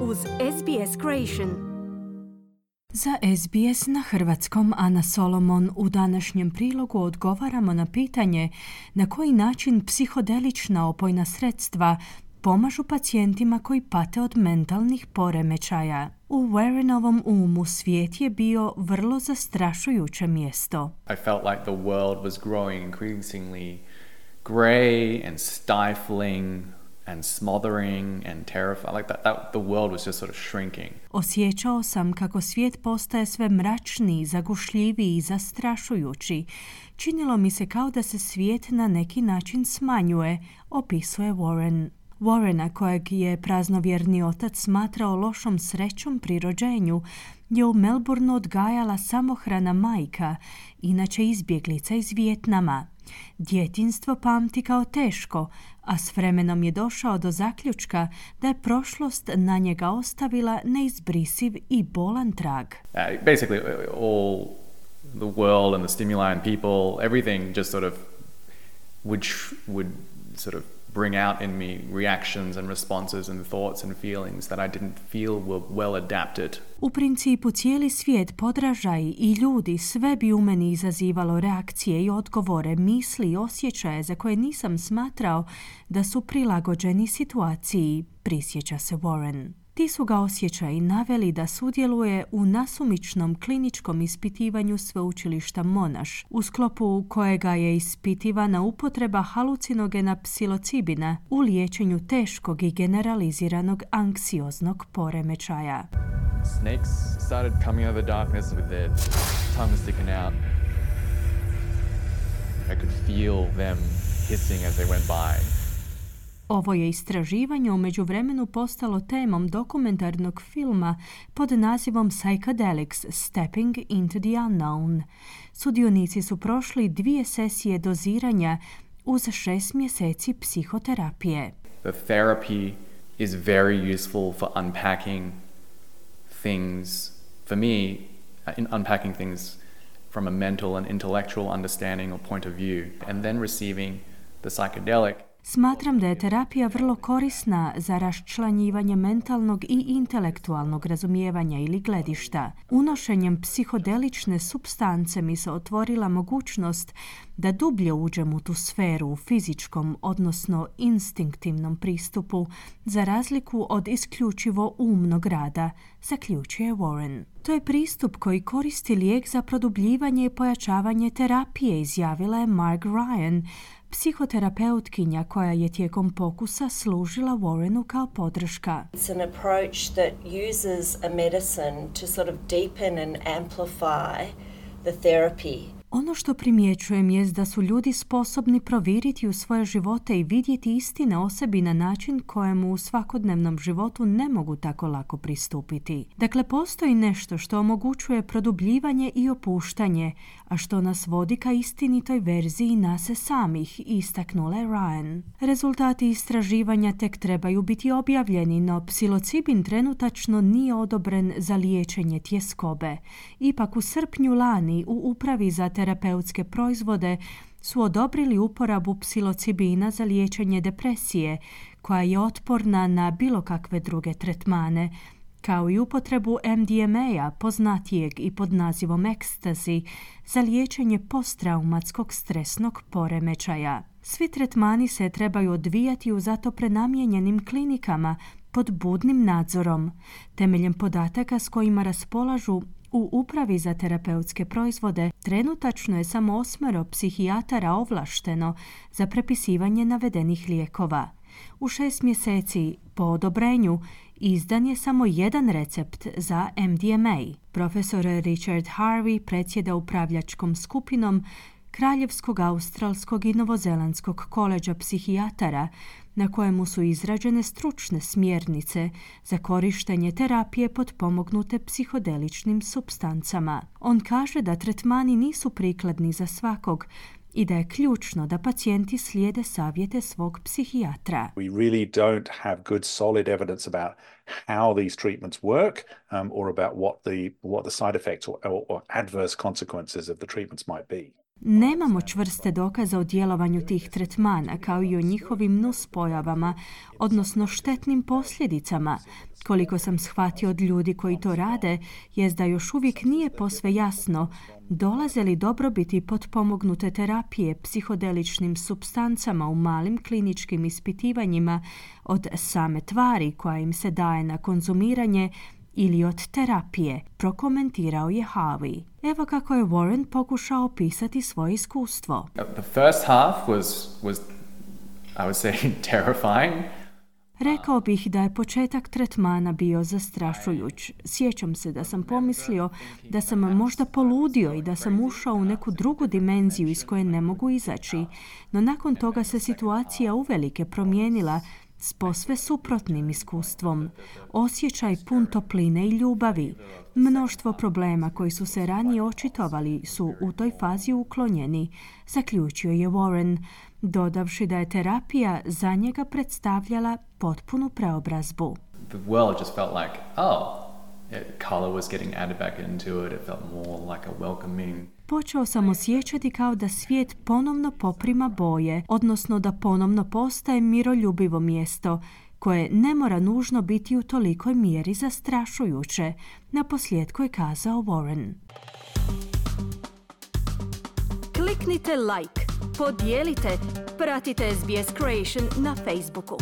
uz SBS Creation. Za SBS na hrvatskom Ana Solomon u današnjem prilogu odgovaramo na pitanje na koji način psihodelična opojna sredstva pomažu pacijentima koji pate od mentalnih poremećaja. U Warrenovom umu svijet je bio vrlo zastrašujuće mjesto. I felt like the world was growing increasingly grey and stifling and smothering and terrifying. Like that, that, the world was just sort of shrinking. Osjećao sam kako svijet postaje sve mračniji, zagušljiviji i zastrašujući. Činilo mi se kao da se svijet na neki način smanjuje, opisuje Warren. Warrena, kojeg je praznovjerni otac smatrao lošom srećom pri rođenju, je u Melbourneu odgajala samohrana majka, inače izbjeglica iz Vijetnama. Djetinstvo pamti kao teško, a s vremenom je došao do zaključka da je prošlost na njega ostavila neizbrisiv i bolan trag. Uh, basically, all the world and the stimuli and people, everything just sort of would, would sort of bring out in me reactions and responses and thoughts and feelings that I didn't feel were well adapted. U principu cijeli svijet, podražaj i ljudi sve bi u meni izazivalo reakcije i odgovore, misli i osjećaje za koje nisam smatrao da su prilagođeni situaciji, prisjeća se Warren. Ti su ga osjećaji naveli da sudjeluje u nasumičnom kliničkom ispitivanju sveučilišta Monaš, u sklopu kojega je ispitivana upotreba halucinogena psilocibina u liječenju teškog i generaliziranog anksioznog poremećaja. Snakes started coming the darkness with their tongues sticking out. I could feel them hissing as they went by. Ovo je istraživanje u međuvremenu postalo temom dokumentarnog filma pod nazivom Psychedelics Stepping into the Unknown. Sudionici su prošli dvije sesije doziranja uz šest mjeseci psihoterapije. The therapy is very useful for unpacking things, for me, in unpacking things from a mental and intellectual understanding or point of view, and then receiving the psychedelic Smatram da je terapija vrlo korisna za raščlanjivanje mentalnog i intelektualnog razumijevanja ili gledišta. Unošenjem psihodelične substance mi se otvorila mogućnost da dublje uđem u tu sferu u fizičkom, odnosno instinktivnom pristupu, za razliku od isključivo umnog rada, zaključuje Warren. To je pristup koji koristi lijek za produbljivanje i pojačavanje terapije, izjavila je Mark Ryan, psihoterapeutkinja koja je tijekom pokusa služila Warrenu kao podrška. It's an approach that uses a medicine to sort of deepen and amplify the therapy ono što primjećujem je da su ljudi sposobni proviriti u svoje živote i vidjeti istine o sebi na način kojemu u svakodnevnom životu ne mogu tako lako pristupiti. Dakle, postoji nešto što omogućuje produbljivanje i opuštanje, a što nas vodi ka istinitoj verziji nase samih, istaknula Ryan. Rezultati istraživanja tek trebaju biti objavljeni, no psilocibin trenutačno nije odobren za liječenje tjeskobe. Ipak u srpnju lani u upravi za terapeutske proizvode su odobrili uporabu psilocibina za liječenje depresije, koja je otporna na bilo kakve druge tretmane, kao i upotrebu MDMA-a, poznatijeg i pod nazivom ekstazi, za liječenje posttraumatskog stresnog poremećaja. Svi tretmani se trebaju odvijati u zato prenamijenjenim klinikama pod budnim nadzorom, temeljem podataka s kojima raspolažu u Upravi za terapeutske proizvode trenutačno je samo osmero psihijatara ovlašteno za prepisivanje navedenih lijekova. U šest mjeseci po odobrenju izdan je samo jedan recept za MDMA. Profesor Richard Harvey predsjeda upravljačkom skupinom Kraljevskog, Australskog i Novozelandskog koleđa psihijatara na kojemu su izrađene stručne smjernice za korištenje terapije potpomognute psihodeličnim substancama. On kaže da tretmani nisu prikladni za svakog, i da je ključno da pacijenti slijede savjete svog psihijatra. We really don't have good solid evidence about how these treatments work um, or about what the, what the side effects or, or adverse consequences of the treatments might be. Nemamo čvrste dokaze o djelovanju tih tretmana kao i o njihovim nuspojavama, odnosno štetnim posljedicama. Koliko sam shvatio od ljudi koji to rade, jest da još uvijek nije posve jasno dolaze li dobrobiti potpomognute terapije psihodeličnim substancama u malim kliničkim ispitivanjima od same tvari koja im se daje na konzumiranje ili od terapije, prokomentirao je Harvey. Evo kako je Warren pokušao opisati svoje iskustvo. The first half was, was I would say, terrifying. Rekao bih da je početak tretmana bio zastrašujuć. Sjećam se da sam pomislio da sam možda poludio i da sam ušao u neku drugu dimenziju iz koje ne mogu izaći. No nakon toga se situacija uvelike promijenila s posve suprotnim iskustvom. Osjećaj pun topline i ljubavi. Mnoštvo problema koji su se ranije očitovali su u toj fazi uklonjeni, zaključio je Warren, dodavši da je terapija za njega predstavljala potpunu preobrazbu. The world just felt like, oh, color was getting added back into it. It felt more like a welcoming počeo sam osjećati kao da svijet ponovno poprima boje, odnosno da ponovno postaje miroljubivo mjesto, koje ne mora nužno biti u tolikoj mjeri zastrašujuće, na je kazao Warren. Kliknite like, podijelite, pratite SBS Creation na Facebooku.